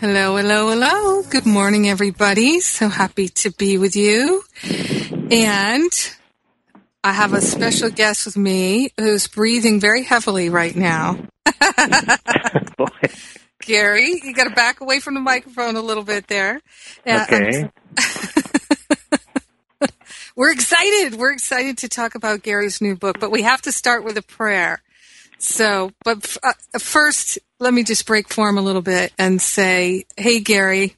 Hello, hello, hello. Good morning, everybody. So happy to be with you. And I have a special guest with me who's breathing very heavily right now. Gary, you got to back away from the microphone a little bit there. Okay. We're excited. We're excited to talk about Gary's new book, but we have to start with a prayer. So, but uh, first, let me just break form a little bit and say, "Hey, Gary."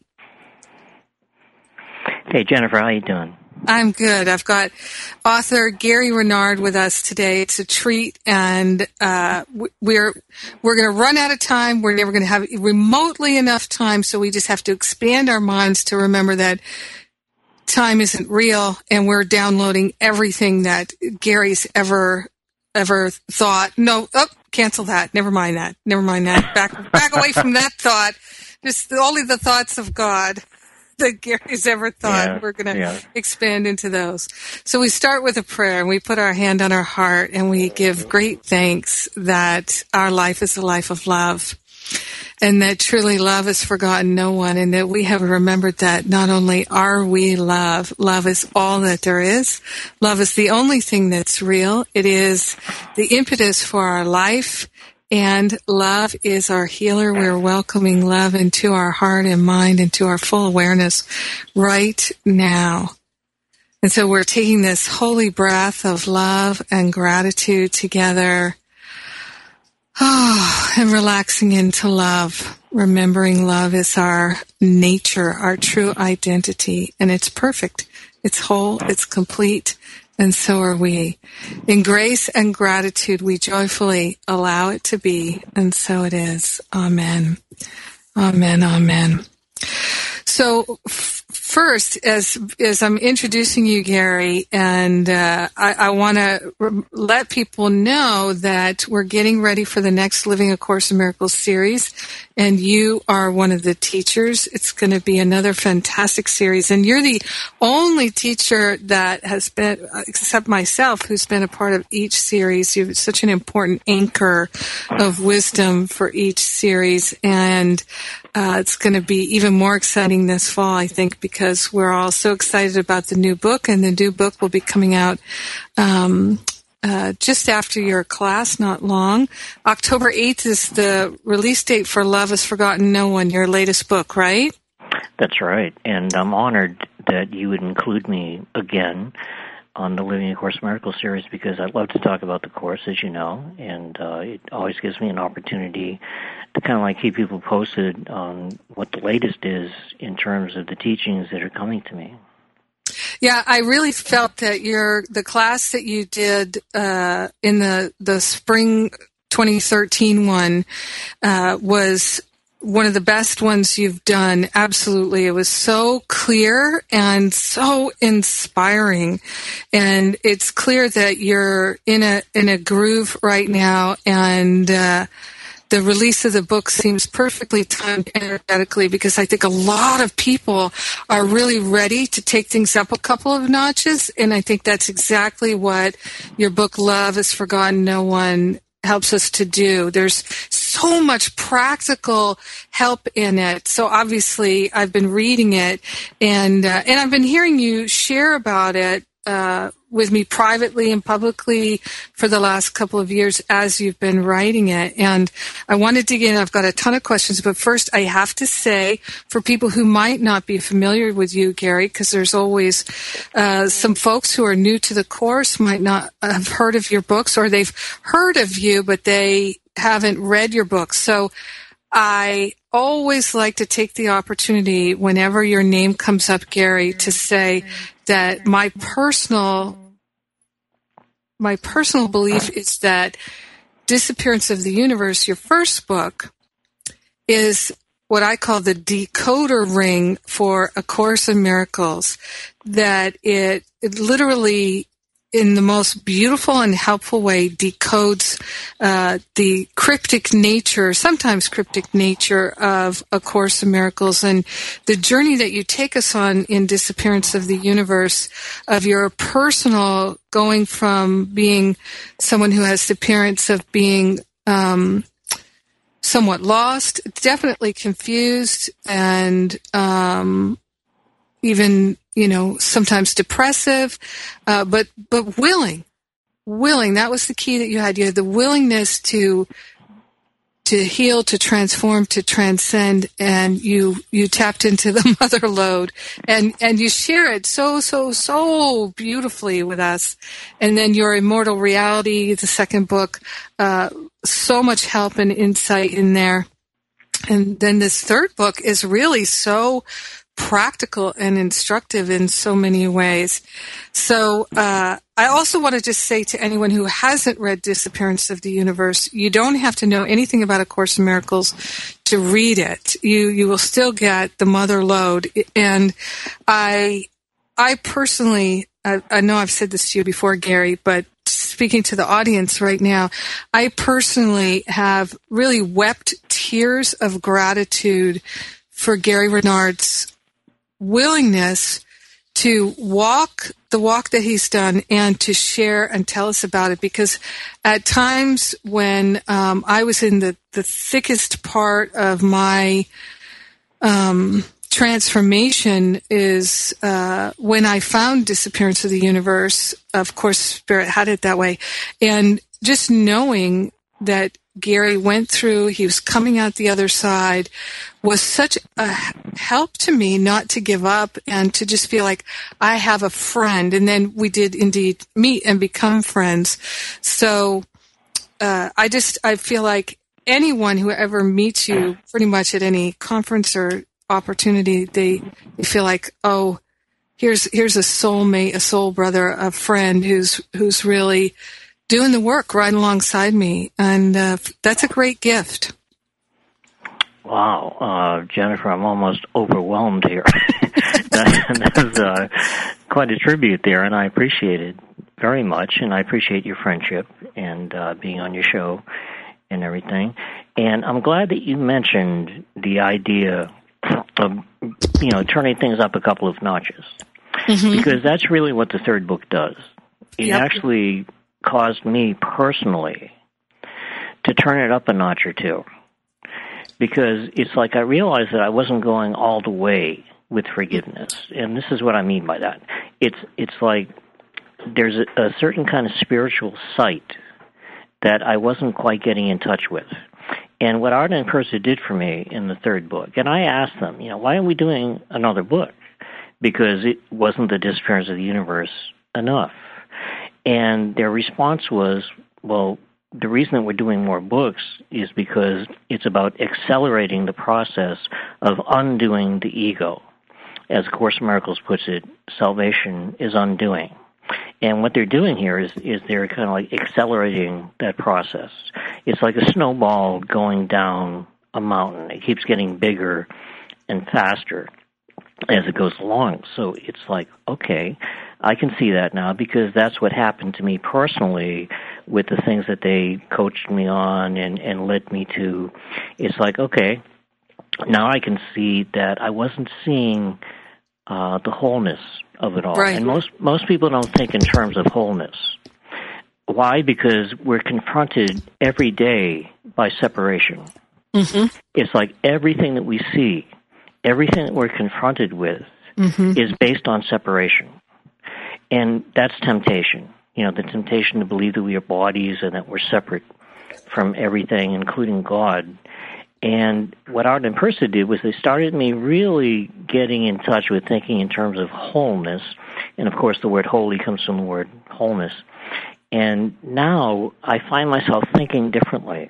Hey, Jennifer. How you doing? I'm good. I've got author Gary Renard with us today. It's a treat, and uh, we're we're going to run out of time. We're never going to have remotely enough time, so we just have to expand our minds to remember that time isn't real, and we're downloading everything that Gary's ever ever thought. No, oh, cancel that. Never mind that. Never mind that. Back back away from that thought. Just only the thoughts of God that Gary's ever thought. Yeah, We're going to yeah. expand into those. So we start with a prayer and we put our hand on our heart and we give great thanks that our life is a life of love and that truly love has forgotten no one and that we have remembered that not only are we love, love is all that there is. Love is the only thing that's real. It is the impetus for our life and love is our healer. We're welcoming love into our heart and mind, into our full awareness right now. And so we're taking this holy breath of love and gratitude together. Oh, and relaxing into love. Remembering love is our nature, our true identity, and it's perfect. It's whole, it's complete, and so are we. In grace and gratitude, we joyfully allow it to be, and so it is. Amen. Amen. Amen. So, first, as as I'm introducing you, Gary, and uh, I, I want to re- let people know that we're getting ready for the next Living A Course in Miracles series, and you are one of the teachers. It's going to be another fantastic series, and you're the only teacher that has been, except myself, who's been a part of each series. You're such an important anchor of wisdom for each series, and uh, it's going to be even more exciting this fall, I think, because we're all so excited about the new book, and the new book will be coming out um, uh, just after your class, not long. October 8th is the release date for Love Has Forgotten No One, your latest book, right? That's right. And I'm honored that you would include me again on the Living A Course Miracle series because I love to talk about the Course, as you know, and uh, it always gives me an opportunity to kind of like keep people posted on what the latest is in terms of the teachings that are coming to me. Yeah, I really felt that your the class that you did uh, in the the spring 2013 one uh, was one of the best ones you've done. Absolutely, it was so clear and so inspiring, and it's clear that you're in a in a groove right now, and. Uh, the release of the book seems perfectly timed energetically because I think a lot of people are really ready to take things up a couple of notches. And I think that's exactly what your book, Love Has Forgotten No One, helps us to do. There's so much practical help in it. So obviously I've been reading it and, uh, and I've been hearing you share about it uh, with me privately and publicly for the last couple of years as you've been writing it. And I want to dig in. I've got a ton of questions, but first I have to say for people who might not be familiar with you, Gary, because there's always uh, some folks who are new to the course might not have heard of your books or they've heard of you, but they haven't read your books. So I always like to take the opportunity whenever your name comes up, Gary, to say that my personal my personal belief is that Disappearance of the Universe, your first book, is what I call the decoder ring for A Course in Miracles. That it, it literally in the most beautiful and helpful way decodes uh, the cryptic nature, sometimes cryptic nature of A Course in Miracles. And the journey that you take us on in Disappearance of the Universe of your personal going from being someone who has the appearance of being um, somewhat lost, definitely confused, and um, even you know, sometimes depressive, uh, but but willing, willing. That was the key that you had. You had the willingness to to heal, to transform, to transcend, and you you tapped into the mother lode, and and you share it so so so beautifully with us. And then your immortal reality, the second book, uh, so much help and insight in there. And then this third book is really so practical and instructive in so many ways. So, uh, I also want to just say to anyone who hasn't read Disappearance of the Universe, you don't have to know anything about A Course in Miracles to read it. You, you will still get the mother lode. And I, I personally, I, I know I've said this to you before, Gary, but speaking to the audience right now, I personally have really wept tears of gratitude for Gary Renard's willingness to walk the walk that he's done and to share and tell us about it because at times when um, I was in the, the thickest part of my um, transformation is uh, when I found Disappearance of the Universe. Of course, Spirit had it that way. And just knowing that Gary went through, he was coming out the other side, was such a help to me not to give up and to just feel like I have a friend. And then we did indeed meet and become friends. So uh, I just, I feel like anyone who ever meets you pretty much at any conference or opportunity, they, feel like, oh, here's, here's a soulmate, a soul brother, a friend who's, who's really, doing the work right alongside me, and uh, that's a great gift. Wow, uh, Jennifer, I'm almost overwhelmed here. that, that's uh, quite a tribute there, and I appreciate it very much, and I appreciate your friendship and uh, being on your show and everything. And I'm glad that you mentioned the idea of, you know, turning things up a couple of notches, mm-hmm. because that's really what the third book does. It yep. actually caused me personally to turn it up a notch or two. Because it's like I realized that I wasn't going all the way with forgiveness. And this is what I mean by that. It's it's like there's a, a certain kind of spiritual sight that I wasn't quite getting in touch with. And what Art and Pursah did for me in the third book, and I asked them, you know, why are we doing another book? Because it wasn't the disappearance of the universe enough. And their response was, well, the reason that we're doing more books is because it's about accelerating the process of undoing the ego. As Course Miracles puts it, salvation is undoing. And what they're doing here is, is they're kind of like accelerating that process. It's like a snowball going down a mountain. It keeps getting bigger and faster as it goes along. So it's like, okay, I can see that now because that's what happened to me personally with the things that they coached me on and, and led me to. It's like, okay, now I can see that I wasn't seeing uh, the wholeness of it all. Right. And most most people don't think in terms of wholeness. Why? Because we're confronted every day by separation. Mm-hmm. It's like everything that we see, everything that we're confronted with, mm-hmm. is based on separation. And that's temptation. You know, the temptation to believe that we are bodies and that we're separate from everything, including God. And what Art and Pursah did was they started me really getting in touch with thinking in terms of wholeness. And of course, the word holy comes from the word wholeness. And now I find myself thinking differently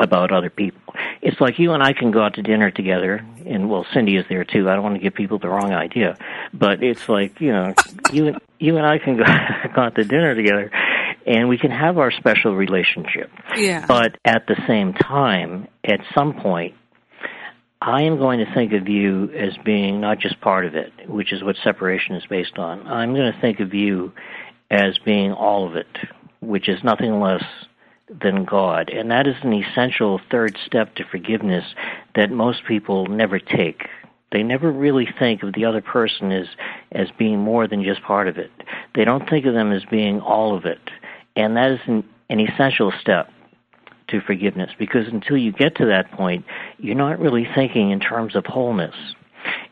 about other people. It's like you and I can go out to dinner together, and well, Cindy is there too. I don't want to give people the wrong idea, but it's like you know, you and you and I can go, go out to dinner together, and we can have our special relationship. Yeah. But at the same time, at some point, I am going to think of you as being not just part of it, which is what separation is based on. I'm going to think of you as being all of it, which is nothing less than God. And that is an essential third step to forgiveness that most people never take. They never really think of the other person as, as being more than just part of it. They don't think of them as being all of it. And that is an, an essential step to forgiveness because until you get to that point, you're not really thinking in terms of wholeness.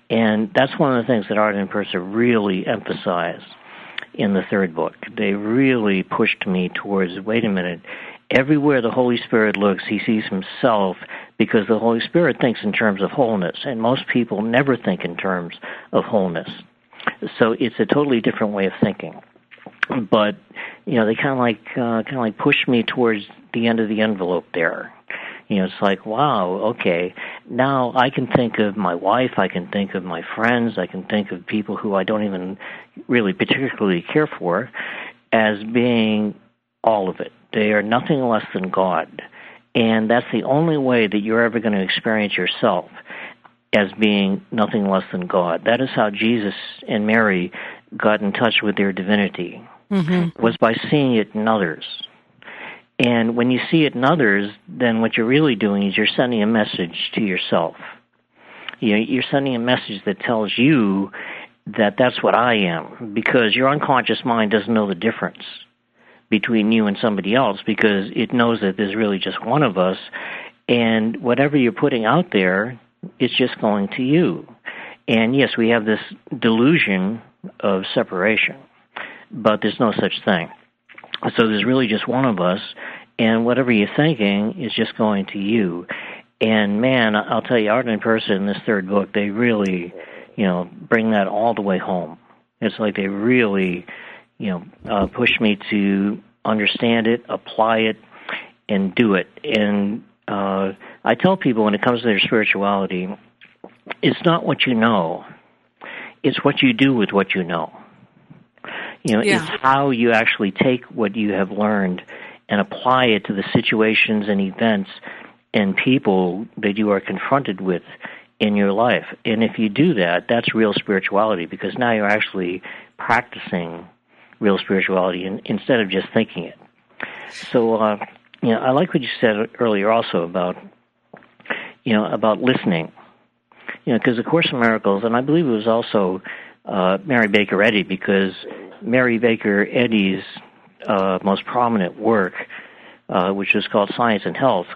And that's one of the things that Art and Pursah really emphasize in the third book. They really pushed me towards wait a minute, everywhere the Holy Spirit looks, he sees himself because the Holy Spirit thinks in terms of wholeness, and most people never think in terms of wholeness. So it's a totally different way of thinking but you know they kind of like uh, kind of like pushed me towards the end of the envelope there. You know, it's like, wow, okay, now I can think of my wife, I can think of my friends, I can think of people who I don't even really particularly care for as being all of it. They are nothing less than God. And that's the only way that you're ever going to experience yourself as being nothing less than God. That is how Jesus and Mary got in touch with their divinity mm-hmm. was by seeing it in others. And when you see it in others, then what you're really doing is you're sending a message to yourself. You're sending a message that tells you that that's what I am, because your unconscious mind doesn't know the difference between you and somebody else because it knows that there's really just one of us, and whatever you're putting out there, it's just going to you. And yes, we have this delusion of separation but there's no such thing. So there's really just one of us, and whatever you're thinking is just going to you. And man, I'll tell you, Art and Pursah in this third book, they really, you know, bring that all the way home. It's like they really, you know, uh, push me to understand it, apply it, and do it. And uh, I tell people when it comes to their spirituality, it's not what you know, it's what you do with what you know. You know, yeah. it's how you actually take what you have learned and apply it to the situations and events and people that you are confronted with in your life. And if you do that, that's real spirituality because now you're actually practicing real spirituality in, instead of just thinking it. So, uh, you know, I like what you said earlier also about, you know, about listening. You know, because the Course in Miracles, and I believe it was also uh, Mary Baker Eddy because Mary Baker Eddy's uh, most prominent work, uh, which was called Science and Health,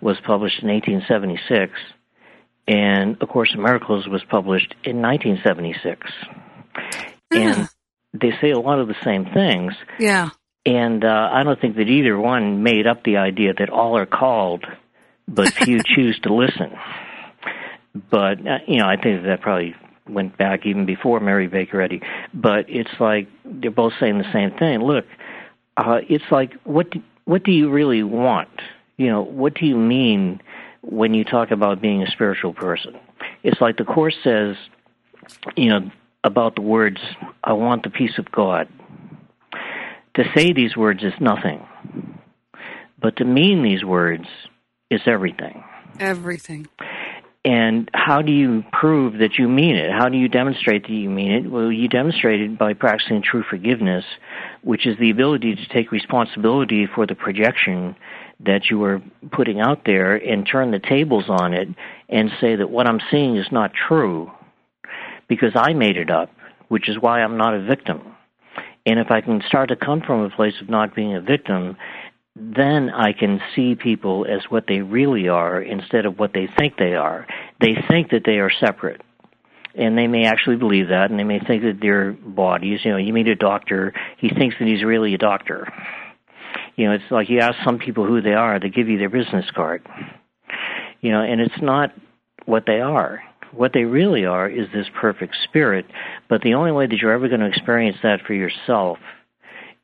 was published in 1876, and A Course in Miracles was published in 1976. And they say a lot of the same things. Yeah. And uh, I don't think that either one made up the idea that all are called, but few choose to listen. But uh, you know, I think that probably went back even before Mary Baker Eddy. But it's like they're both saying the same thing. Look, uh, it's like what do, what do you really want? You know, what do you mean when you talk about being a spiritual person? It's like the course says, you know, about the words, "I want the peace of God." To say these words is nothing, but to mean these words is everything. Everything. And how do you prove that you mean it? How do you demonstrate that you mean it? Well, you demonstrate it by practicing true forgiveness, which is the ability to take responsibility for the projection that you are putting out there and turn the tables on it and say that what I'm seeing is not true because I made it up, which is why I'm not a victim. And if I can start to come from a place of not being a victim then I can see people as what they really are instead of what they think they are. They think that they are separate. and they may actually believe that, and they may think that their bodies. You know, you meet a doctor, he thinks that he's really a doctor. You know, it's like you ask some people who they are, they give you their business card. You know, and it's not what they are. What they really are is this perfect spirit, but the only way that you're ever going to experience that for yourself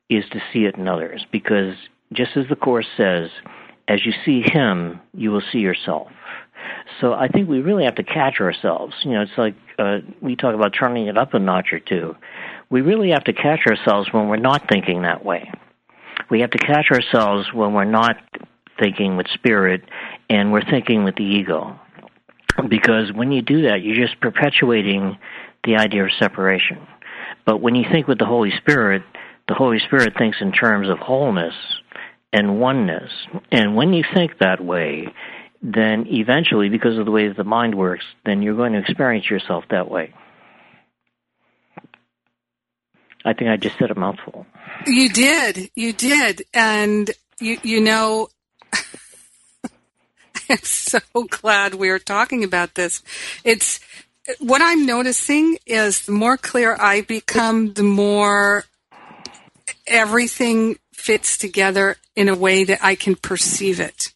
is to see it in others, because just as the Course says, as you see Him, you will see yourself. So I think we really have to catch ourselves. You know, it's like uh, we talk about turning it up a notch or two. We really have to catch ourselves when we're not thinking that way. We have to catch ourselves when we're not thinking with spirit and we're thinking with the ego. Because when you do that, you're just perpetuating the idea of separation. But when you think with the Holy Spirit, the Holy Spirit thinks in terms of wholeness and oneness. And when you think that way, then eventually, because of the way that the mind works, then you're going to experience yourself that way. I think I just said a mouthful. You did. You did. And you you know I'm so glad we're talking about this. It's what I'm noticing is the more clear I become, the more everything fits together in a way that I can perceive it.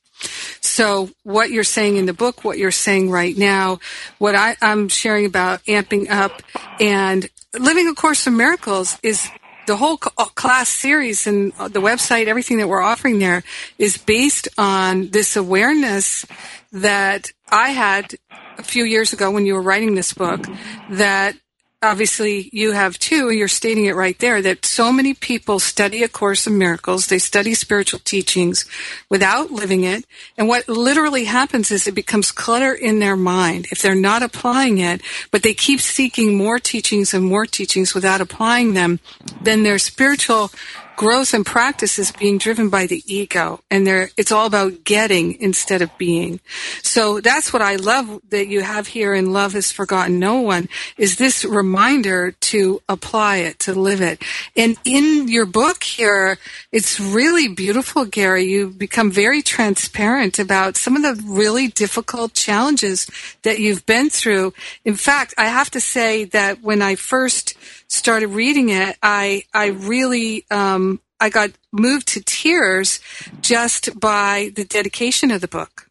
So what you're saying in the book, what you're saying right now, what I, am sharing about amping up and living a course of miracles is the whole uh, class series and the website, everything that we're offering there is based on this awareness that I had a few years ago when you were writing this book that obviously you have too, you're stating it right there, that so many people study A Course in Miracles, they study spiritual teachings without living it, and what literally happens is it becomes clutter in their mind. If they're not applying it, but they keep seeking more teachings and more teachings without applying them, then their spiritual growth and practice is being driven by the ego and there it's all about getting instead of being. So that's what i love that you have here in love has forgotten no one is this reminder to apply it to live it. And in your book here it's really beautiful gary. You become very transparent about some of the really difficult challenges that you've been through. In fact i have to say that when i first started reading it, I I really um, I got moved to tears just by the dedication of the book.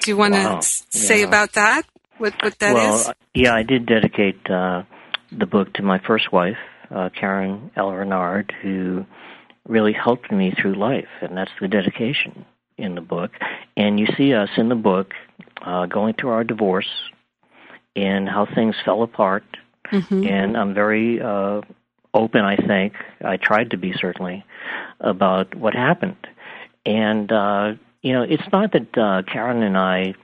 Do you want wow. to say yeah. about that? What what that well, is? yeah, I did dedicate uh, the book to my first wife, uh, Karen L. Renard, who really helped me through life, and that's the dedication in the book. And you see us in the book uh, going through our divorce and how things fell apart Mm-hmm. And I'm very uh, open, I think. I tried to be certainly about what happened. And, uh, you know, it's not that uh, Karen and I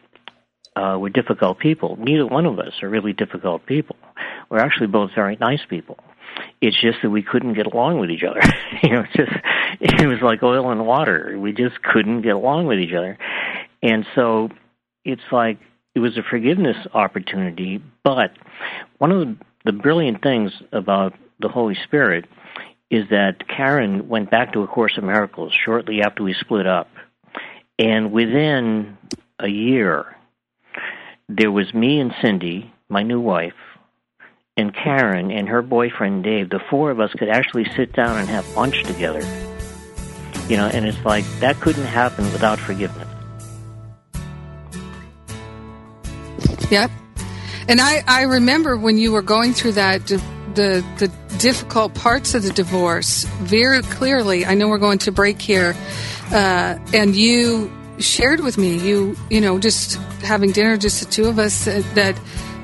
uh, were difficult people. Neither one of us are really difficult people. We're actually both very nice people. It's just that we couldn't get along with each other. you know, it's just it was like oil and water. We just couldn't get along with each other. And so it's like it was a forgiveness opportunity, but one of the the brilliant things about the Holy Spirit is that Karen went back to A Course in Miracles shortly after we split up. And within a year, there was me and Cindy, my new wife, and Karen and her boyfriend Dave. The four of us could actually sit down and have lunch together. You know, and it's like that couldn't happen without forgiveness. Yep. And I, I remember when you were going through that, the, the difficult parts of the divorce very clearly. I know we're going to break here. Uh, and you shared with me, you, you know, just having dinner, just the two of us, uh, that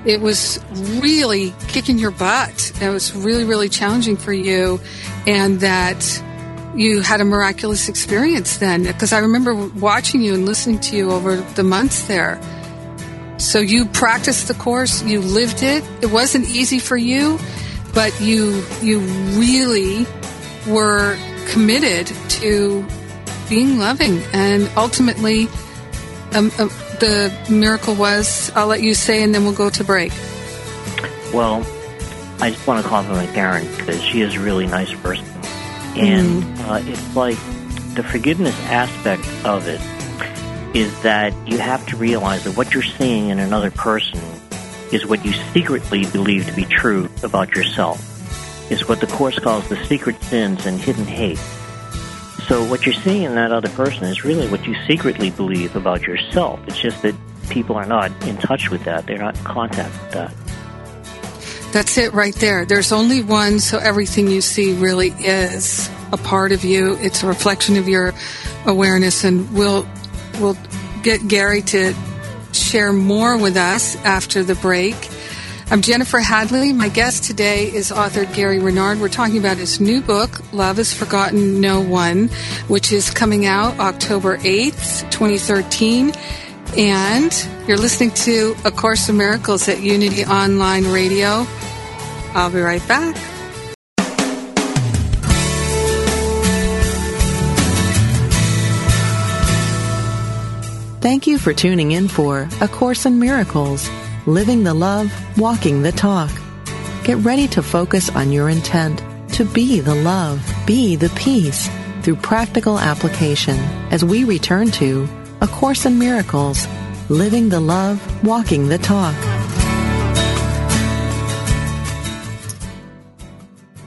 it was really kicking your butt. It was really, really challenging for you. And that you had a miraculous experience then. Because I remember watching you and listening to you over the months there so you practiced the course, you lived it. It wasn't easy for you, but you you really were committed to being loving, and ultimately, um, uh, the miracle was. I'll let you say, and then we'll go to break. Well, I just want to compliment Karen because she is a really nice person, and mm-hmm. uh, it's like the forgiveness aspect of it is that you have to realize that what you're seeing in another person is what you secretly believe to be true about yourself. Is what the Course calls the secret sins and hidden hate. So what you're seeing in that other person is really what you secretly believe about yourself. It's just that people are not in touch with that. They're not in contact with that. That's it right there. There's only one, so everything you see really is a part of you. It's a reflection of your awareness, and we'll we'll get Gary to share more with us after the break. I'm Jennifer Hadley. My guest today is author Gary Renard. We're talking about his new book, Love is Forgotten No One, which is coming out October 8th, 2013. And you're listening to A Course in Miracles at Unity Online Radio. I'll be right back. Thank you for tuning in for A Course in Miracles, Living the Love, Walking the Talk. Get ready to focus on your intent to be the love, be the peace through practical application as we return to A Course in Miracles, Living the Love, Walking the Talk.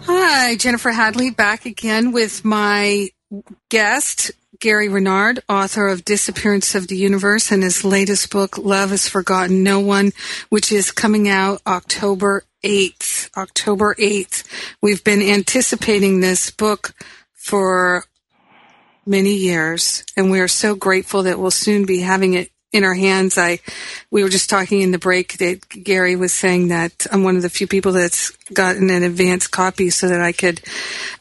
Hi, Jennifer Hadley back again with my guest, Gary Renard, author of Disappearance of the Universe and his latest book, Love Has Forgotten No One, which is coming out October 8th. October 8th. We've been anticipating this book for many years, and we are so grateful that we'll soon be having it in our hands. I, we were just talking in the break that Gary was saying that I'm one of the few people that's gotten an advance copy so that I could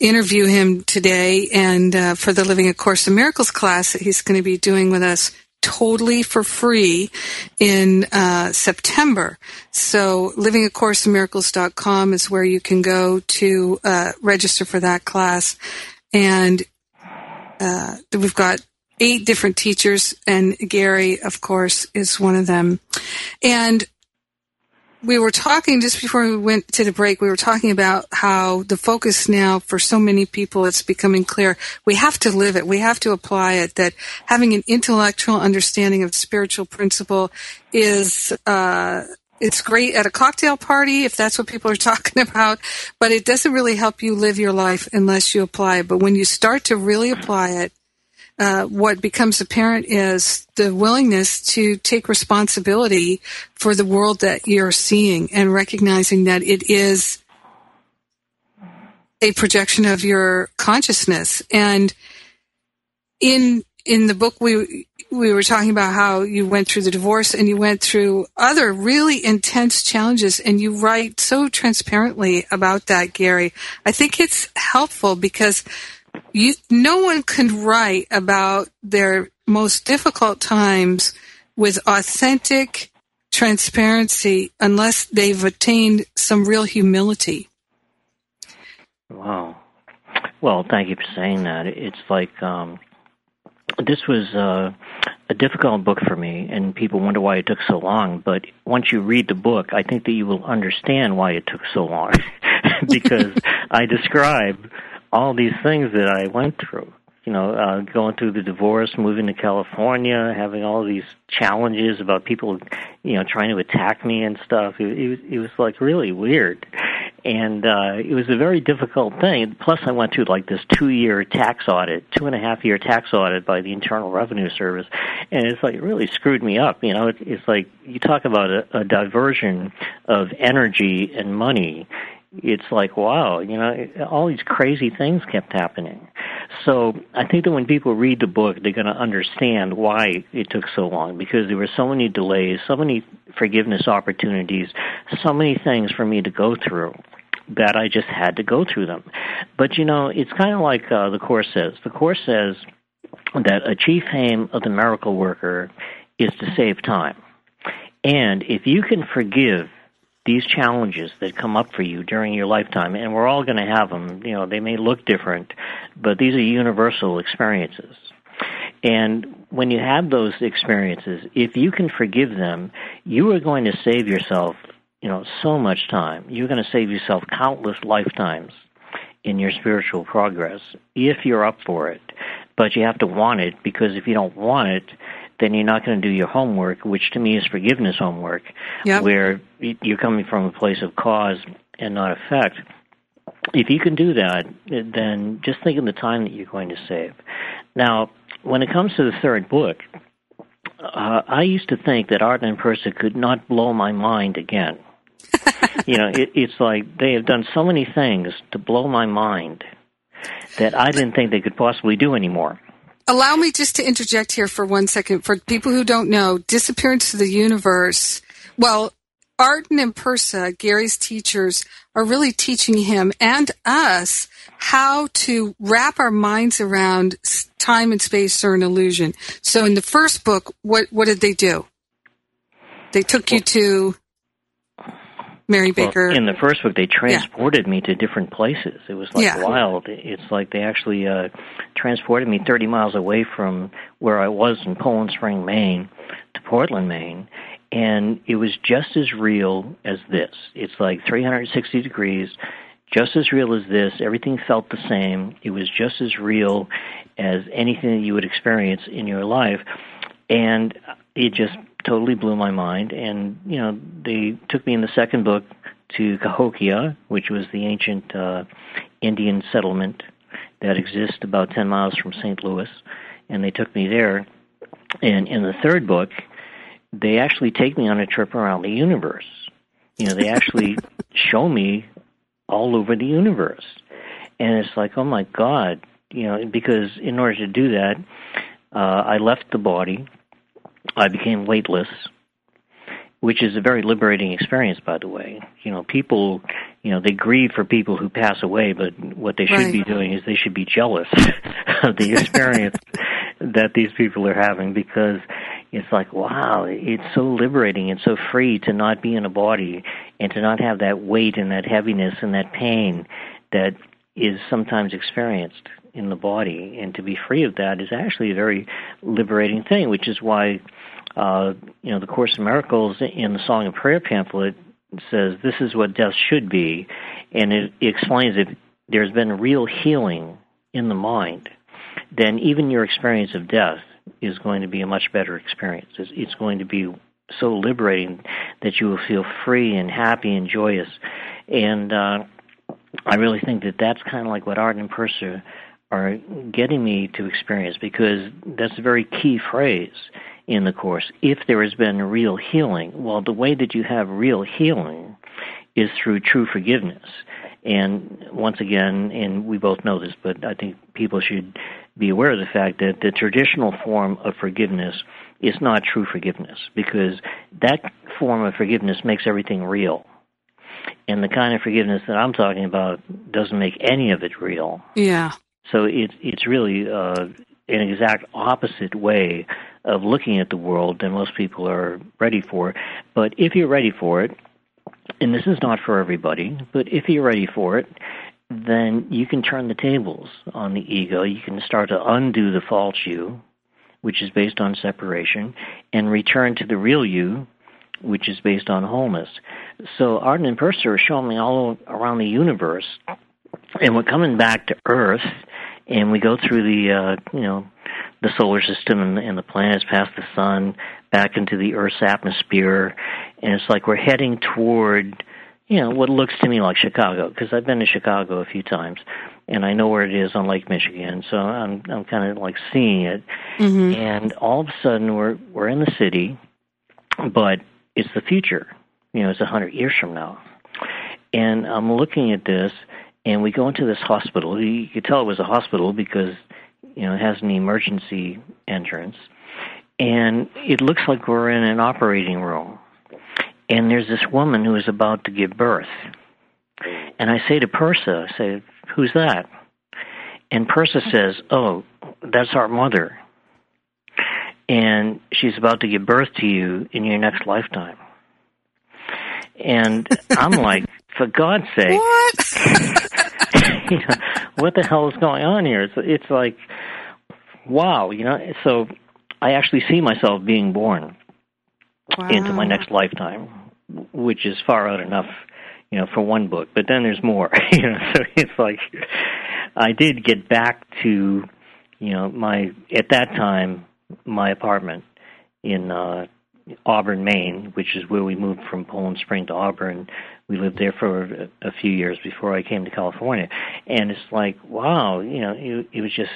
interview him today. And uh, for the Living a Course in Miracles class that he's going to be doing with us totally for free in uh, September. So livingacourseinmiracles.com is where you can go to uh, register for that class. And uh, we've got eight different teachers, and Gary, of course, is one of them. And we were talking just before we went to the break, we were talking about how the focus now for so many people, it's becoming clear. We have to live it. We have to apply it. That having an intellectual understanding of spiritual principle is, uh, it's great at a cocktail party if that's what people are talking about, but it doesn't really help you live your life unless you apply it. But when you start to really apply it, uh, what becomes apparent is the willingness to take responsibility for the world that you're seeing and recognizing that it is a projection of your consciousness. And in in the book we we were talking about how you went through the divorce and you went through other really intense challenges and you write so transparently about that Gary. I think it's helpful because you, no one can write about their most difficult times with authentic transparency unless they've attained some real humility. Wow. Well, thank you for saying that. It's like um, this was uh, a difficult book for me, and people wonder why it took so long. But once you read the book, I think that you will understand why it took so long, because I describe all these things that I went through. You know, uh, going through the divorce, moving to California, having all these challenges about people, you know, trying to attack me and stuff. It, it was it was like really weird, and uh, it was a very difficult thing. Plus, I went through like this two-year tax audit, two and a half year tax audit by the Internal Revenue Service, and it's like it really screwed me up. You know, it, it's like you talk about a, a diversion of energy and money it's like wow you know all these crazy things kept happening. So i think that when people read the book they're going to understand why it took so long because there were so many delays so many forgiveness opportunities so many things for me to go through that i just had to go through them. But you know it's kind of like uh, the course says. The course says that a chief aim of the miracle worker is to save time. And if you can forgive these challenges that come up for you during your lifetime, and we're all going to have them. You know, they may look different, but these are universal experiences. And when you have those experiences, if you can forgive them, you are going to save yourself, you know, so much time. You're going to save yourself countless lifetimes in your spiritual progress if you're up for it. But you have to want it because if you don't want it, then you're not going to do your homework, which to me is forgiveness homework, Yep. where you're coming from a place of cause and not effect. If you can do that, then just think of the time that you're going to save. Now, when it comes to the third book, uh, I used to think that Art and Pursah could not blow my mind again. you know, it, it's like they have done so many things to blow my mind that I didn't think they could possibly do anymore. Allow me just to interject here for one second. For people who don't know, Disappearance of the Universe, well, Arten and Pursah, Gary's teachers, are really teaching him and us how to wrap our minds around time and space are an illusion. So in the first book, what, what did they do? They took you to Mary Well, Baker. in the first book, they transported me to different places. It was like Yeah. wild. It's like they actually uh, transported me 30 miles away from where I was in Poland Spring, Maine, to Portland, Maine, and it was just as real as this. It's like 360 degrees, just as real as this. Everything felt the same. It was just as real as anything that you would experience in your life, and it just totally blew my mind. And you know, they took me in the second book to Cahokia, which was the ancient uh, Indian settlement that exists about 10 miles from St. Louis, and they took me there. And in the third book, they actually take me on a trip around the universe. You know, they actually show me all over the universe. And it's like, oh my God, you know, because in order to do that, uh, I left the body, I became weightless, which is a very liberating experience, by the way. You know, people, you know, they grieve for people who pass away, but what they should Right. be doing is they should be jealous of the experience that these people are having because it's like, wow, it's so liberating and so free to not be in a body and to not have that weight and that heaviness and that pain that is sometimes experienced in the body. And to be free of that is actually a very liberating thing, which is why, uh, you know, the Course in Miracles in the Song of Prayer pamphlet says this is what death should be. And it, it explains if there's been real healing in the mind, then even your experience of death is going to be a much better experience. It's, it's going to be so liberating that you will feel free and happy and joyous. And uh, I really think that that's kind of like what Art and Pursah are getting me to experience because that's a very key phrase in the Course. If there has been real healing, well, the way that you have real healing is through true forgiveness. And once again, and we both know this, but I think people should be aware of the fact that the traditional form of forgiveness is not true forgiveness because that form of forgiveness makes everything real. And the kind of forgiveness that I'm talking about doesn't make any of it real. yeah. So it's it's really uh, an exact opposite way of looking at the world than most people are ready for. But if you're ready for it, and this is not for everybody, but if you're ready for it, then you can turn the tables on the ego. You can start to undo the false you, which is based on separation, and return to the real you, which is based on wholeness. So Arten and Pursah are showing me all around the universe, and we're coming back to Earth, and we go through the uh, you know the solar system and, and the planets past the sun back into the Earth's atmosphere, and it's like we're heading toward you know what looks to me like Chicago because I've been to Chicago a few times and I know where it is on Lake Michigan, so I'm I'm kind of like seeing it, and all of a sudden we're we're in the city, but it's the future, you know, it's a hundred years from now, and I'm looking at this, and we go into this hospital. You could tell it was a hospital because you know it has an emergency entrance, and it looks like we're in an operating room and there's this woman who is about to give birth. And I say to Pursah, I say, who's that? And Pursah says, oh, that's our mother. And she's about to give birth to you in your next lifetime. And I'm like, for God's sake, What? you know, what the hell is going on here? It's, it's like, wow, you know. So I actually see myself being born into my next lifetime, which is far out enough, you know, for one book. But then there's more, you know. So it's like I did get back to, you know, my at that time my apartment, in uh, Auburn, Maine, which is where we moved from Poland Spring to Auburn. We lived there for a, a few years before I came to California, and it's like, wow, you know, it, it was just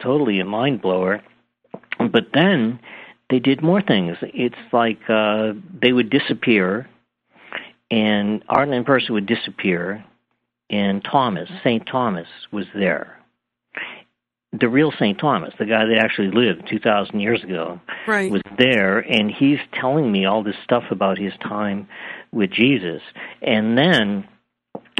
totally a mind blower. But then they did more things. It's like uh, they would disappear, and Arten and Pursah would disappear, and Thomas, St. Thomas, was there. The real St. Thomas, the guy that actually lived 2,000 years ago, right. was there, and he's telling me all this stuff about his time with Jesus. And then,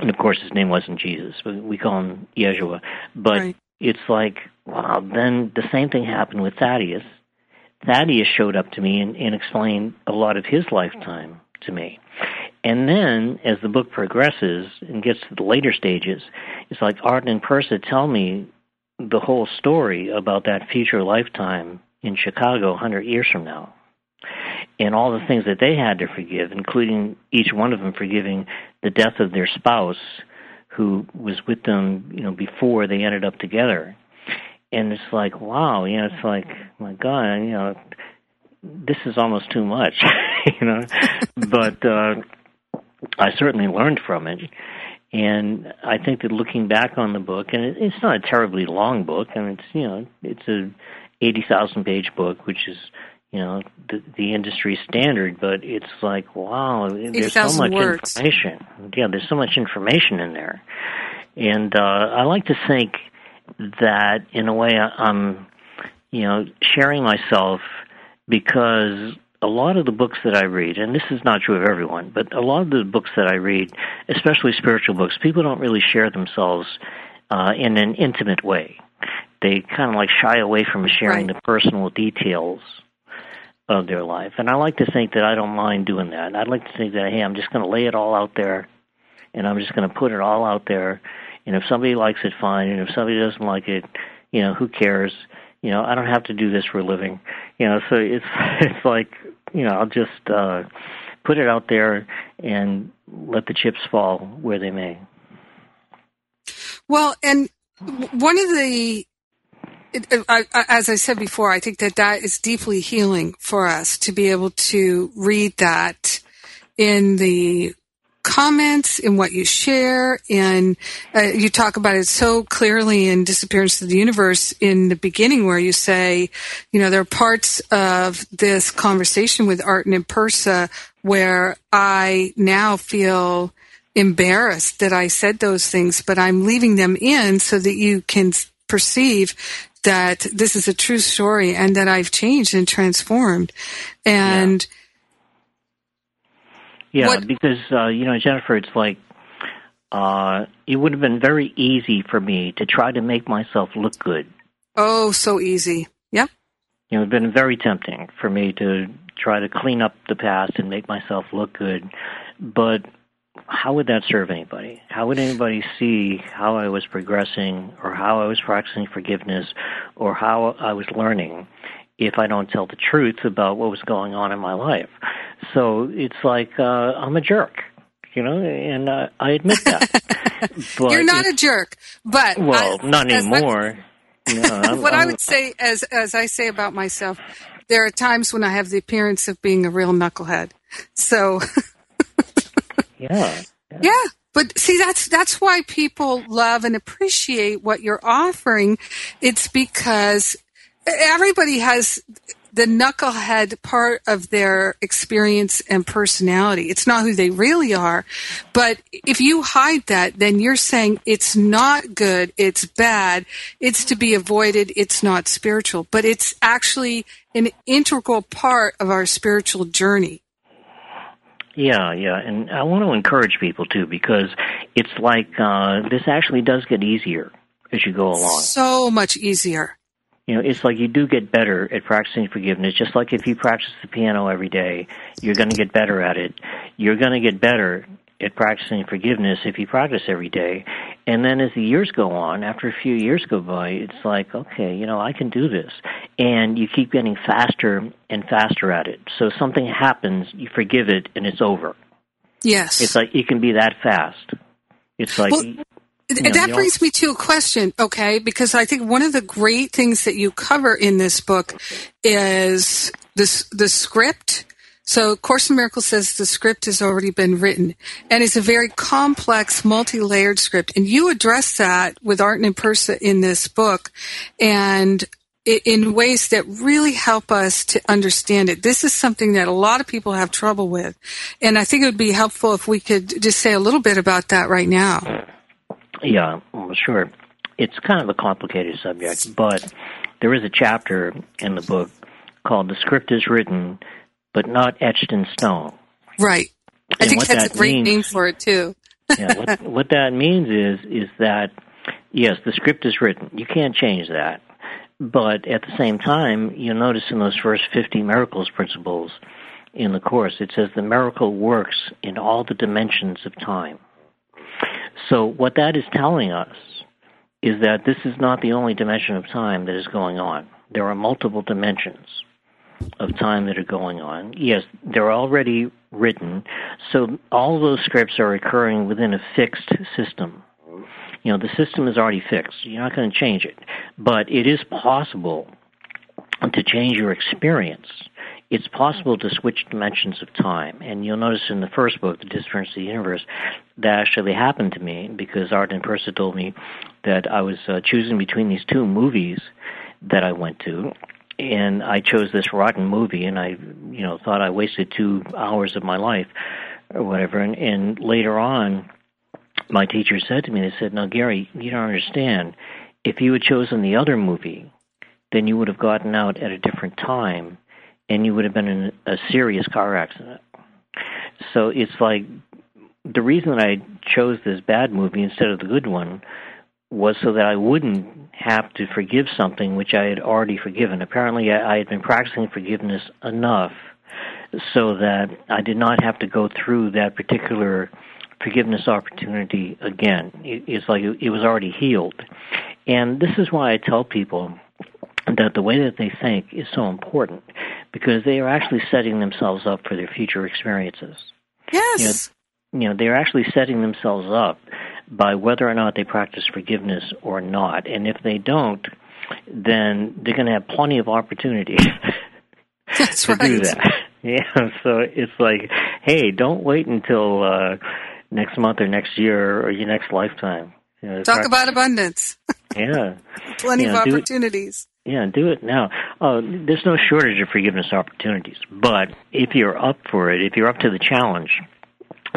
and of course, his name wasn't Jesus, but we call him Yeshua. But right. it's like, wow, then the same thing happened with Thaddeus. Thaddeus showed up to me and, and explained a lot of his lifetime to me. And then, as the book progresses and gets to the later stages, it's like Arten and Pursah tell me the whole story about that future lifetime in Chicago 100 years from now. And all the things that they had to forgive, including each one of them forgiving the death of their spouse who was with them, you know, before they ended up together. And it's like, wow, you know, it's like, my God, you know, this is almost too much, you know. but uh, I certainly learned from it. And I think that looking back on the book, and it, it's not a terribly long book, and it's you know it's a eighty thousand page book, which is you know the, the industry standard. But it's like wow, there's so much words. information. Yeah, there's so much information in there, and uh, I like to think that in a way I'm you know sharing myself because a lot of the books that I read, and this is not true of everyone, but a lot of the books that I read, especially spiritual books, people don't really share themselves uh, in an intimate way. They kind of like shy away from sharing right. the personal details of their life. And I like to think that I don't mind doing that. I'd like to think that, hey, I'm just going to lay it all out there, and I'm just going to put it all out there. And if somebody likes it, fine. And if somebody doesn't like it, you know, who cares? You know, I don't have to do this for a living. You know, so it's it's like you know, I'll just uh, put it out there and let the chips fall where they may. Well, and one of the, it, I, as I said before, I think that that is deeply healing for us to be able to read that in the comments, in what you share, and uh, you talk about it so clearly in Disappearance of the Universe in the beginning, where you say, you know, there are parts of this conversation with Arten and Pursah where I now feel embarrassed that I said those things, but I'm leaving them in so that you can perceive that this is a true story and that I've changed and transformed. And yeah. Yeah, because uh, you know, Jennifer, it's like uh, it would have been very easy for me to try to make myself look good. oh, so easy. Yep. You know, it's been very tempting for me to try to clean up the past and make myself look good, but how would that serve anybody? How would anybody see how I was progressing or how I was practicing forgiveness or how I was learning if I don't tell the truth about what was going on in my life? So it's like uh, I'm a jerk, you know, and uh, I admit that. but You're not a jerk, but well, I- not anymore. No, I'm, what I I'm- would say, as as I say about myself, there are times when I have the appearance of being a real knucklehead. So yeah, yeah, but see, that's that's why people love and appreciate what you're offering. It's because everybody has the knucklehead part of their experience and personality. It's not who they really are. But if you hide that, then you're saying it's not good, it's bad, it's to be avoided, it's not spiritual. But it's actually an integral part of our spiritual journey. Yeah, yeah, and I want to encourage people too because it's like uh, this actually does get easier as you go along. So much easier. You know, it's like you do get better at practicing forgiveness. Just like if you practice the piano every day, you're going to get better at it. You're going to get better at practicing forgiveness if you practice every day. And then as the years go on, after a few years go by, it's like, okay, you know, I can do this. And you keep getting faster and faster at it. So something happens, you forgive it, and it's over. Yes. It's like it can be that fast. It's like Well, you know, that brings me to a question, okay? Because I think one of the great things that you cover in this book is this the script. So Course in Miracles says the script has already been written, and it's a very complex, multi-layered script. And you address that with Art and Pursah in this book, and in ways that really help us to understand it. This is something that a lot of people have trouble with. And I think it would be helpful if we could just say a little bit about that right now. Yeah, sure. It's kind of a complicated subject, but there is a chapter in the book called The Script is Written, but Not Etched in Stone. Right. I and think that's that a great means, name for it, too. yeah, what, what that means is is that yes, the script is written. You can't change that. But at the same time, you'll notice in those first 50 miracles principles in the Course, it says the miracle works in all the dimensions of time. So what that is telling us is that this is not the only dimension of time that is going on. There are multiple dimensions of time that are going on. Yes, they're already written, so all those scripts are occurring within a fixed system you know, the system is already fixed. You're not going to change it. But it is possible to change your experience. It's possible to switch dimensions of time. And you'll notice in the first book, The Disappearance of the Universe, that actually happened to me because Art and Pursah told me that I was uh, choosing between these two movies that I went to and I chose this rotten movie, and I, you know, thought I wasted two hours of my life, or whatever. And, and later on, my teacher said to me, they said, "Now, Gary, you don't understand. If you had chosen the other movie, then you would have gotten out at a different time, and you would have been in a serious car accident." So it's like the reason that I chose this bad movie instead of the good one was so that I wouldn't have to forgive something which I had already forgiven. Apparently, I had been practicing forgiveness enough so that I did not have to go through that particular forgiveness opportunity again. It's like it was already healed. And this is why I tell people that the way that they think is so important because they are actually setting themselves up for their future experiences. Yes. You know, you know they're actually setting themselves up by whether or not they practice forgiveness or not. And if they don't, then they're going to have plenty of opportunity to right. do that. Yeah, so it's like, hey, don't wait until uh, next month or next year or your next lifetime. You know, Talk about abundance. Yeah. Plenty of opportunities. It, yeah, do it now. Uh, there's no shortage of forgiveness opportunities, but if you're up for it, if you're up to the challenge,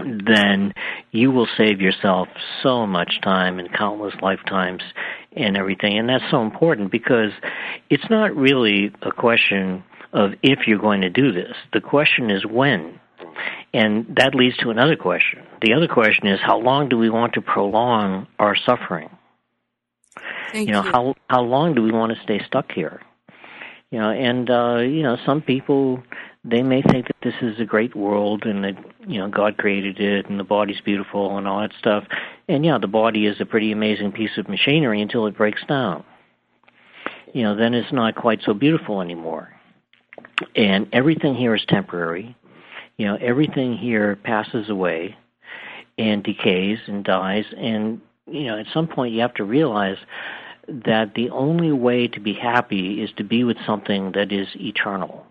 then you will save yourself so much time and countless lifetimes and everything. And that's so important because it's not really a question of if you're going to do this. The question is when. And that leads to another question. The other question is how long do we want to prolong our suffering? Thank you know, you. how how long do we want to stay stuck here? You know, and uh, you know, some people they may think that this is a great world and that you know God created it and the body's beautiful and all that stuff. And yeah, the body is a pretty amazing piece of machinery until it breaks down. You know, then it's not quite so beautiful anymore. And everything here is temporary you know, everything here passes away and decays and dies. And, you know, at some point you have to realize that the only way to be happy is to be with something that is eternal.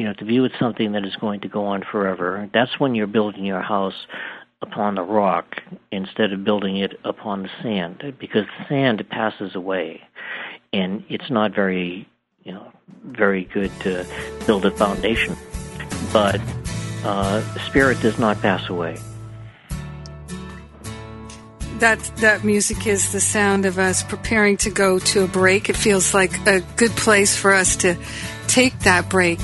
You know, to view with something that is going to go on forever. That's when you're building your house upon the rock instead of building it upon the sand because the sand passes away and it's not very you know very good to build a foundation but uh, spirit does not pass away. That that music is the sound of us preparing to go to a break. It feels like a good place for us to take that break.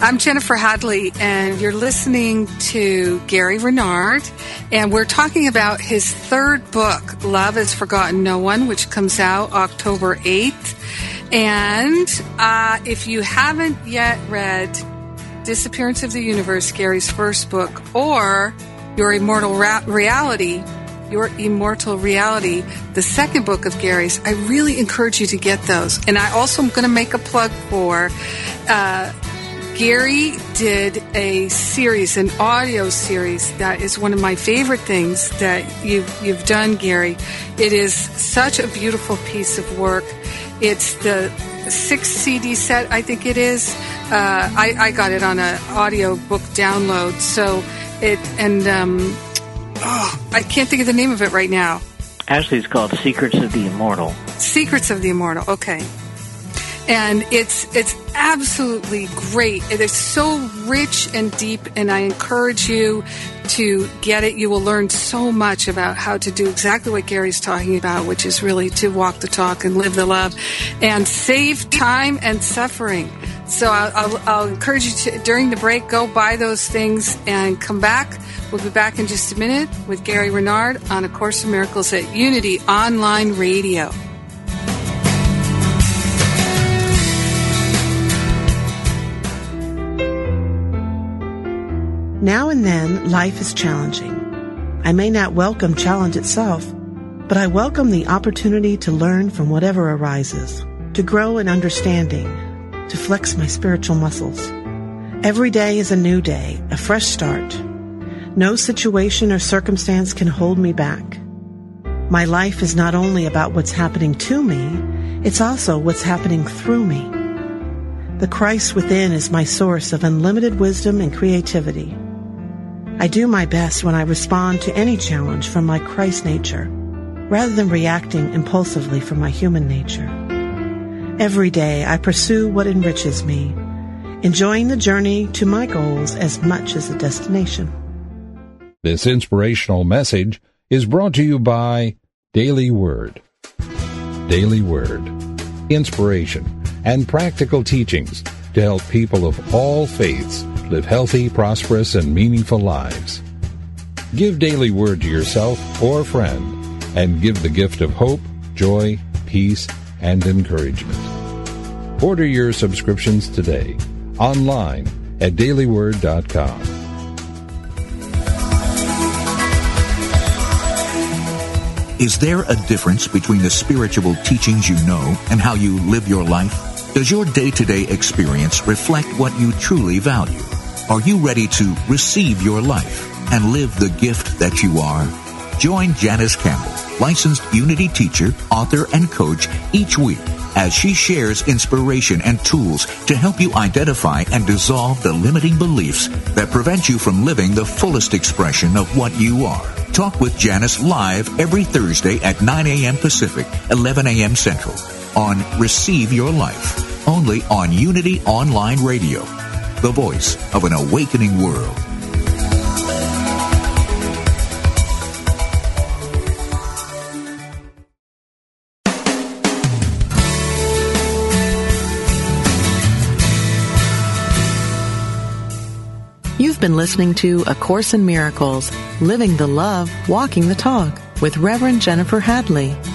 I'm Jennifer Hadley, and you're listening to Gary Renard, and we're talking about his third book, Love Has Forgotten No One, which comes out October 8th. And uh, if you haven't yet read Disappearance of the Universe, Gary's first book, or Your Immortal Ra- Reality, Your Immortal Reality, the second book of Gary's, I really encourage you to get those. And I also am going to make a plug for uh, Gary did a series, an audio series that is one of my favorite things that you've, you've done, Gary. It is such a beautiful piece of work. It's the six CD set, I think it is. Uh, I, I got it on an audio book download. So it, and um, oh, I can't think of the name of it right now. Actually, it's called Secrets of the Immortal. Secrets of the Immortal. Okay and it's it's absolutely great. It is so rich and deep, and I encourage you to get it. You will learn so much about how to do exactly what Gary's talking about, which is really to walk the talk and live the love, and save time and suffering. So I'll, I'll, I'll encourage you to during the break go buy those things and come back. We'll be back in just a minute with Gary Renard on A Course in Miracles at Unity Online Radio. Now and then, life is challenging. I may not welcome challenge itself, but I welcome the opportunity to learn from whatever arises, to grow in understanding, to flex my spiritual muscles. Every day is a new day, a fresh start. No situation or circumstance can hold me back. My life is not only about what's happening to me, it's also what's happening through me. The Christ within is my source of unlimited wisdom and creativity. I do my best when I respond to any challenge from my Christ nature, rather than reacting impulsively from my human nature. Every day I pursue what enriches me, enjoying the journey to my goals as much as the destination. This inspirational message is brought to you by Daily Word. Daily Word. Inspiration and practical teachings to help people of all faiths live healthy, prosperous, and meaningful lives. Give Daily Word to yourself or a friend and give the gift of hope, joy, peace, and encouragement. Order your subscriptions today online at dailyword.com. Is there a difference between the spiritual teachings you know and how you live your life? Does your day-to-day experience reflect what you truly value? Are you ready to receive your life and live the gift that you are? Join Janice Campbell, licensed Unity teacher, author, and coach each week as she shares inspiration and tools to help you identify and dissolve the limiting beliefs that prevent you from living the fullest expression of what you are. Talk with Janice live every Thursday at 9 a.m. Pacific, 11 a.m. Central on Receive Your Life, only on Unity Online Radio, the voice of an awakening world. You've been listening to A Course in Miracles, Living the Love, Walking the Talk with Reverend Jennifer Hadley.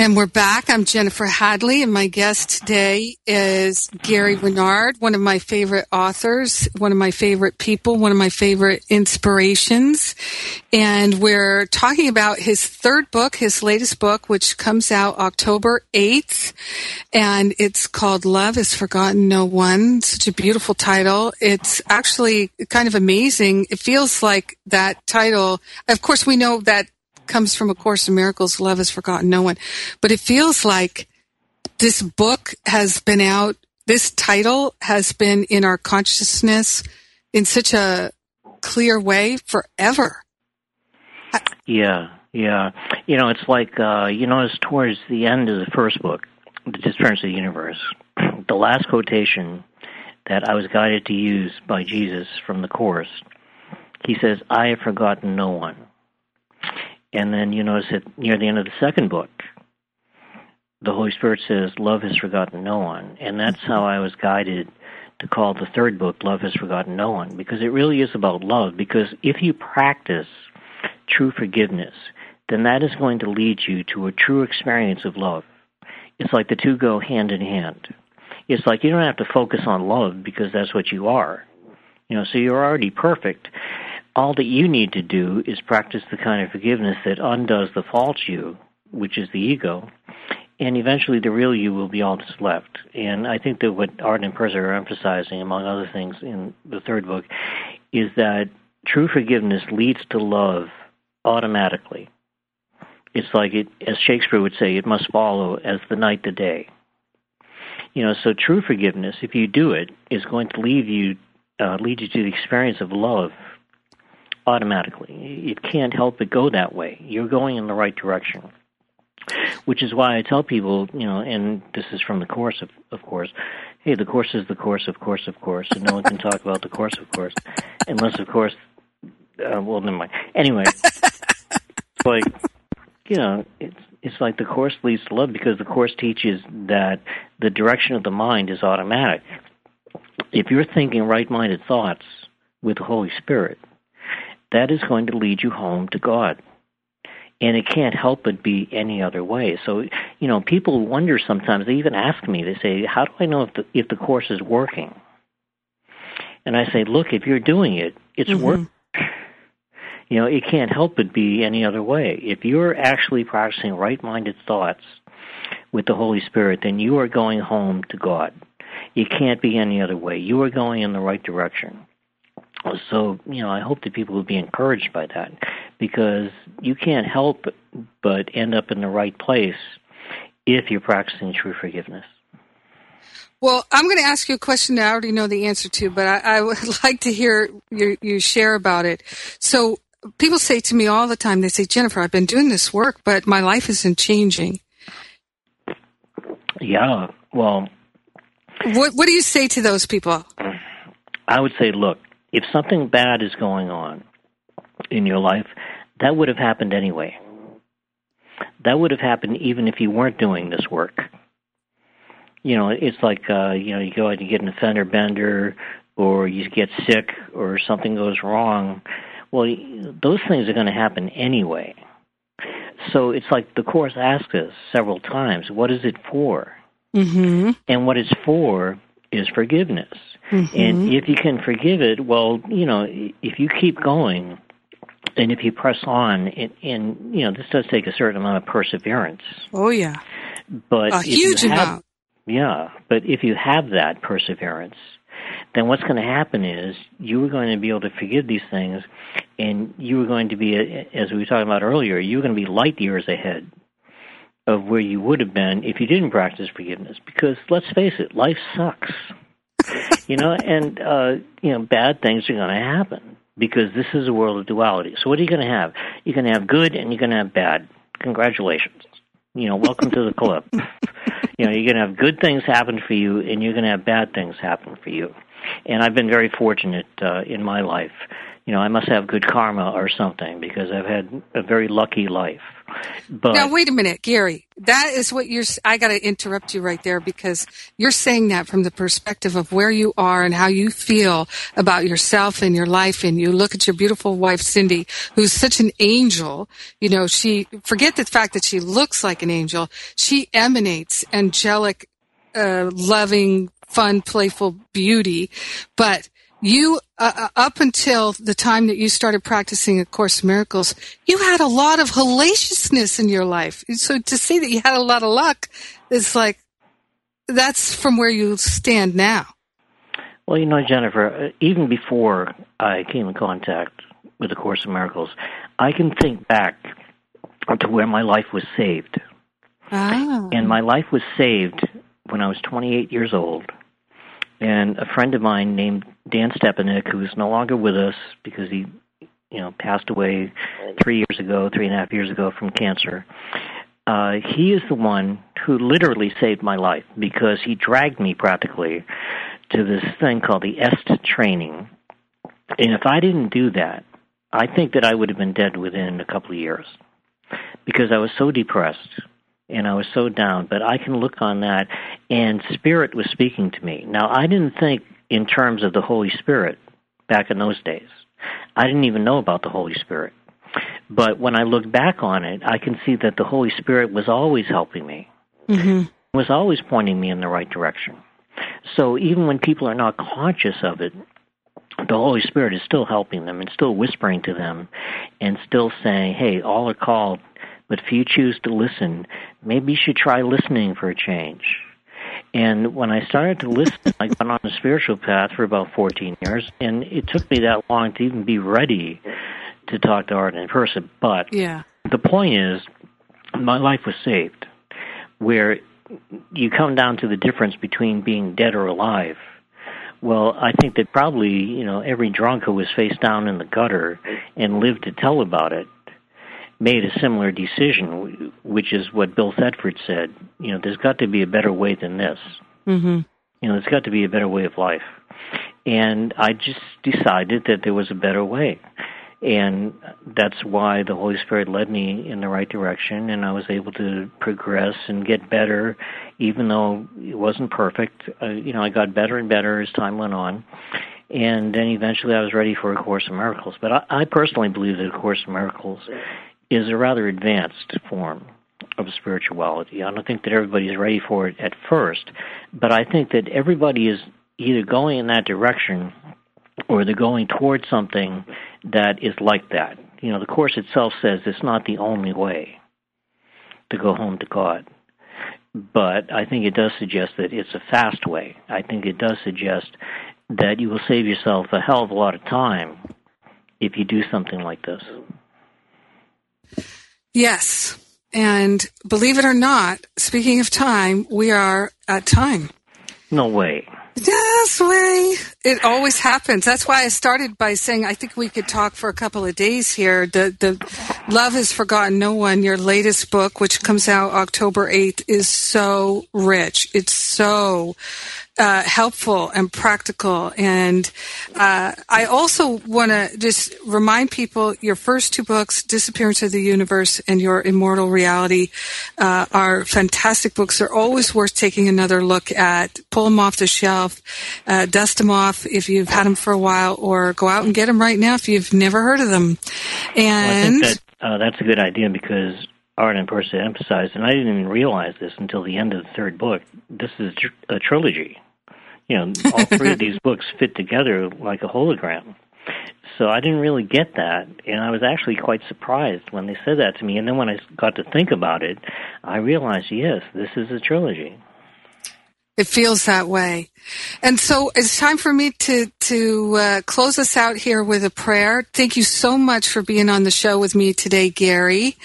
And we're back. I'm Jennifer Hadley, and my guest today is Gary Renard, one of my favorite authors, one of my favorite people, one of my favorite inspirations. And we're talking about his third book, his latest book, which comes out October 8th. And it's called Love is Forgotten No One. Such a beautiful title. It's actually kind of amazing. It feels like that title. Of course, we know that comes from A Course in Miracles, Love Has Forgotten No One. But it feels like this book has been out, this title has been in our consciousness in such a clear way forever. Yeah, yeah. You know, it's like, uh, you notice towards the end of the first book, The Disappearance of the Universe, the last quotation that I was guided to use by Jesus from the Course, he says, I have forgotten no one. And then you notice that near the end of the second book, the Holy Spirit says, Love has forgotten no one. And that's how I was guided to call the third book, Love Has Forgotten No One, because it really is about love. Because if you practice true forgiveness, then that is going to lead you to a true experience of love. It's like the two go hand in hand. It's like you don't have to focus on love because that's what you are. You know, so you're already perfect. All that you need to do is practice the kind of forgiveness that undoes the false you, which is the ego, and eventually the real you will be all that's left. And I think that what Art and Pursah are emphasizing, among other things in the third book, is that true forgiveness leads to love automatically. It's like it, as Shakespeare would say, it must follow as the night the day. You know, so true forgiveness, if you do it, is going to leave you, uh, lead you to the experience of love automatically. It can't help but go that way. You're going in the right direction. Which is why I tell people, you know, and this is from the course, of, of course, hey, the course is the course, of course, of course, and no one can talk about the course, of course, unless, of course, uh, well, never mind. Anyway, it's like, you know, it's it's like the course leads to love because the course teaches that the direction of the mind is automatic. If you're thinking right-minded thoughts with the Holy Spirit, that is going to lead you home to God. And it can't help but be any other way. So, you know, people wonder sometimes, they even ask me, they say, How do I know if the if the course is working? And I say, Look, if you're doing it, it's mm-hmm. working. You know, it can't help but be any other way. If you're actually practicing right minded thoughts with the Holy Spirit, then you are going home to God. It can't be any other way. You are going in the right direction. So, you know, I hope that people will be encouraged by that because you can't help but end up in the right place if you're practicing true forgiveness. Well, I'm going to ask you a question that I already know the answer to, but I, I would like to hear you, you share about it. So, people say to me all the time, they say, Jennifer, I've been doing this work, but my life isn't changing. Yeah, well. What, what do you say to those people? I would say, look, if something bad is going on in your life, that would have happened anyway. That would have happened even if you weren't doing this work. You know, it's like uh, you know, you go out and get an fender bender, or you get sick, or something goes wrong. Well, those things are going to happen anyway. So it's like the course asks us several times, "What is it for?" Mm-hmm. And what it's for is forgiveness. Mm-hmm. And if you can forgive it, well, you know, if you keep going and if you press on, and, and you know, this does take a certain amount of perseverance. Oh, yeah. But a huge have, amount. Yeah, but if you have that perseverance, then what's going to happen is you are going to be able to forgive these things, and you are going to be, as we were talking about earlier, you're going to be light years ahead of where you would have been if you didn't practice forgiveness. Because let's face it, life sucks. you know, and uh, you know, bad things are going to happen because this is a world of duality. So what are you going to have? You're going to have good and you're going to have bad. Congratulations. You know, welcome to the club. you know, you're going to have good things happen for you and you're going to have bad things happen for you. And I've been very fortunate uh, in my life. You know, I must have good karma or something because I've had a very lucky life. But now, wait a minute, Gary. That is what you're. I got to interrupt you right there because you're saying that from the perspective of where you are and how you feel about yourself and your life. And you look at your beautiful wife, Cindy, who's such an angel. You know, she forget the fact that she looks like an angel. She emanates angelic, uh, loving, fun, playful beauty, but you uh, uh, up until the time that you started practicing a course in miracles you had a lot of hellaciousness in your life. So to say that you had a lot of luck is like that's from where you stand now. Well you know jennifer uh, even before i came in contact with the course in miracles i can think back to where my life was saved. Ah. and my life was saved when i was 28 years old and a friend of mine named Dan Stepanek, who's no longer with us because he, you know, passed away three years ago, three and a half years ago from cancer. Uh, he is the one who literally saved my life because he dragged me practically to this thing called the EST training. And if I didn't do that, I think that I would have been dead within a couple of years because I was so depressed and I was so down. But I can look on that, and Spirit was speaking to me. Now, I didn't think in terms of the Holy Spirit back in those days. I didn't even know about the Holy Spirit. But when I look back on it, I can see that the Holy Spirit was always helping me, mm-hmm. was always pointing me in the right direction. So even when people are not conscious of it, the Holy Spirit is still helping them and still whispering to them and still saying, hey, all are called, but if you choose to listen. Maybe you should try listening for a change. And when I started to listen, I got on a spiritual path for about 14 years, and it took me that long to even be ready to talk to Art in person. But yeah. the point is, my life was saved, where you come down to the difference between being dead or alive. Well, I think that probably, you know, every drunk who was face down in the gutter and lived to tell about it made a similar decision, which is what Bill Thetford said. You know, there's got to be a better way than this. Mm-hmm. You know, there's got to be a better way of life. And I just decided that there was a better way. And that's why the Holy Spirit led me in the right direction, and I was able to progress and get better, even though it wasn't perfect. Uh, you know, I got better and better as time went on. And then eventually I was ready for A Course in Miracles. But I, I personally believe that A Course in Miracles is a rather advanced form of spirituality. I don't think that everybody is ready for it at first, but I think that everybody is either going in that direction or they're going towards something that is like that. You know, the Course itself says it's not the only way to go home to God. But I think it does suggest that it's a fast way. I think it does suggest that you will save yourself a hell of a lot of time if you do something like this. Yes. And believe it or not, speaking of time, we are at time. No way. Yes, way. It always happens. That's why I started by saying I think we could talk for a couple of days here. The the Love Has Forgotten No One, your latest book, which comes out October eighth, is so rich. It's so uh, helpful and practical. And uh, I also want to just remind people your first two books, Disappearance of the Universe and Your Immortal Reality, uh, are fantastic books. They're always worth taking another look at. Pull them off the shelf, uh, dust them off if you've had them for a while, or go out and get them right now if you've never heard of them. And well, that, uh, that's a good idea because Art and Pursah emphasized, and I didn't even realize this until the end of the third book. This is a trilogy you know, all three of these books fit together like a hologram. So I didn't really get that, and I was actually quite surprised when they said that to me. And then when I got to think about it, I realized, yes, this is a trilogy. It feels that way. And so it's time for me to, to uh, close us out here with a prayer. Thank you so much for being on the show with me today, Gary.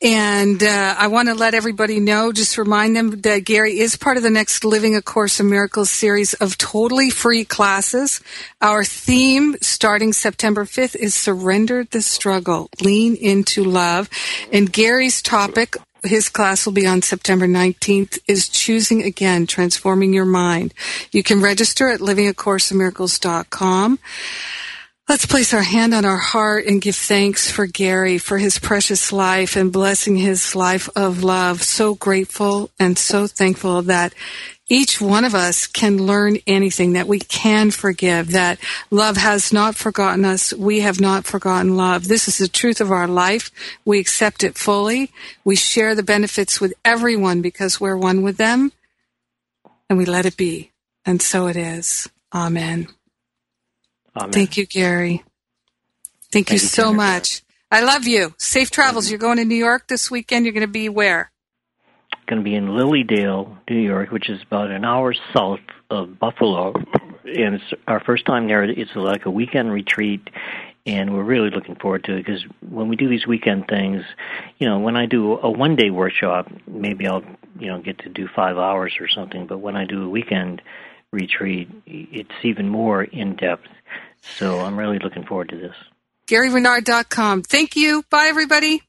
And uh, I want to let everybody know, just remind them that Gary is part of the next Living A Course in Miracles series of totally free classes. Our theme starting September 5th is Surrender the Struggle, Lean into Love. And Gary's topic his class will be on September 19th, is Choosing Again, Transforming Your Mind. You can register at livingacourseinmiracles.com. Let's place our hand on our heart and give thanks for Gary, for his precious life and blessing his life of love. So grateful and so thankful that each one of us can learn anything, that we can forgive, that love has not forgotten us. We have not forgotten love. This is the truth of our life. We accept it fully. We share the benefits with everyone because we're one with them and we let it be. And so it is. Amen. Amen. Thank you, Gary. Thank, Thank you so much. I love you. Safe travels. You're going to New York this weekend. You're going to be where? going to be in Lily Dale, New York, which is about an hour south of Buffalo. And it's our first time there. It's like a weekend retreat, and we're really looking forward to it because when we do these weekend things, you know, when I do a one day workshop, maybe I'll, you know, get to do five hours or something. But when I do a weekend retreat, it's even more in depth. So I'm really looking forward to this. GaryRenard.com. Thank you. Bye, everybody.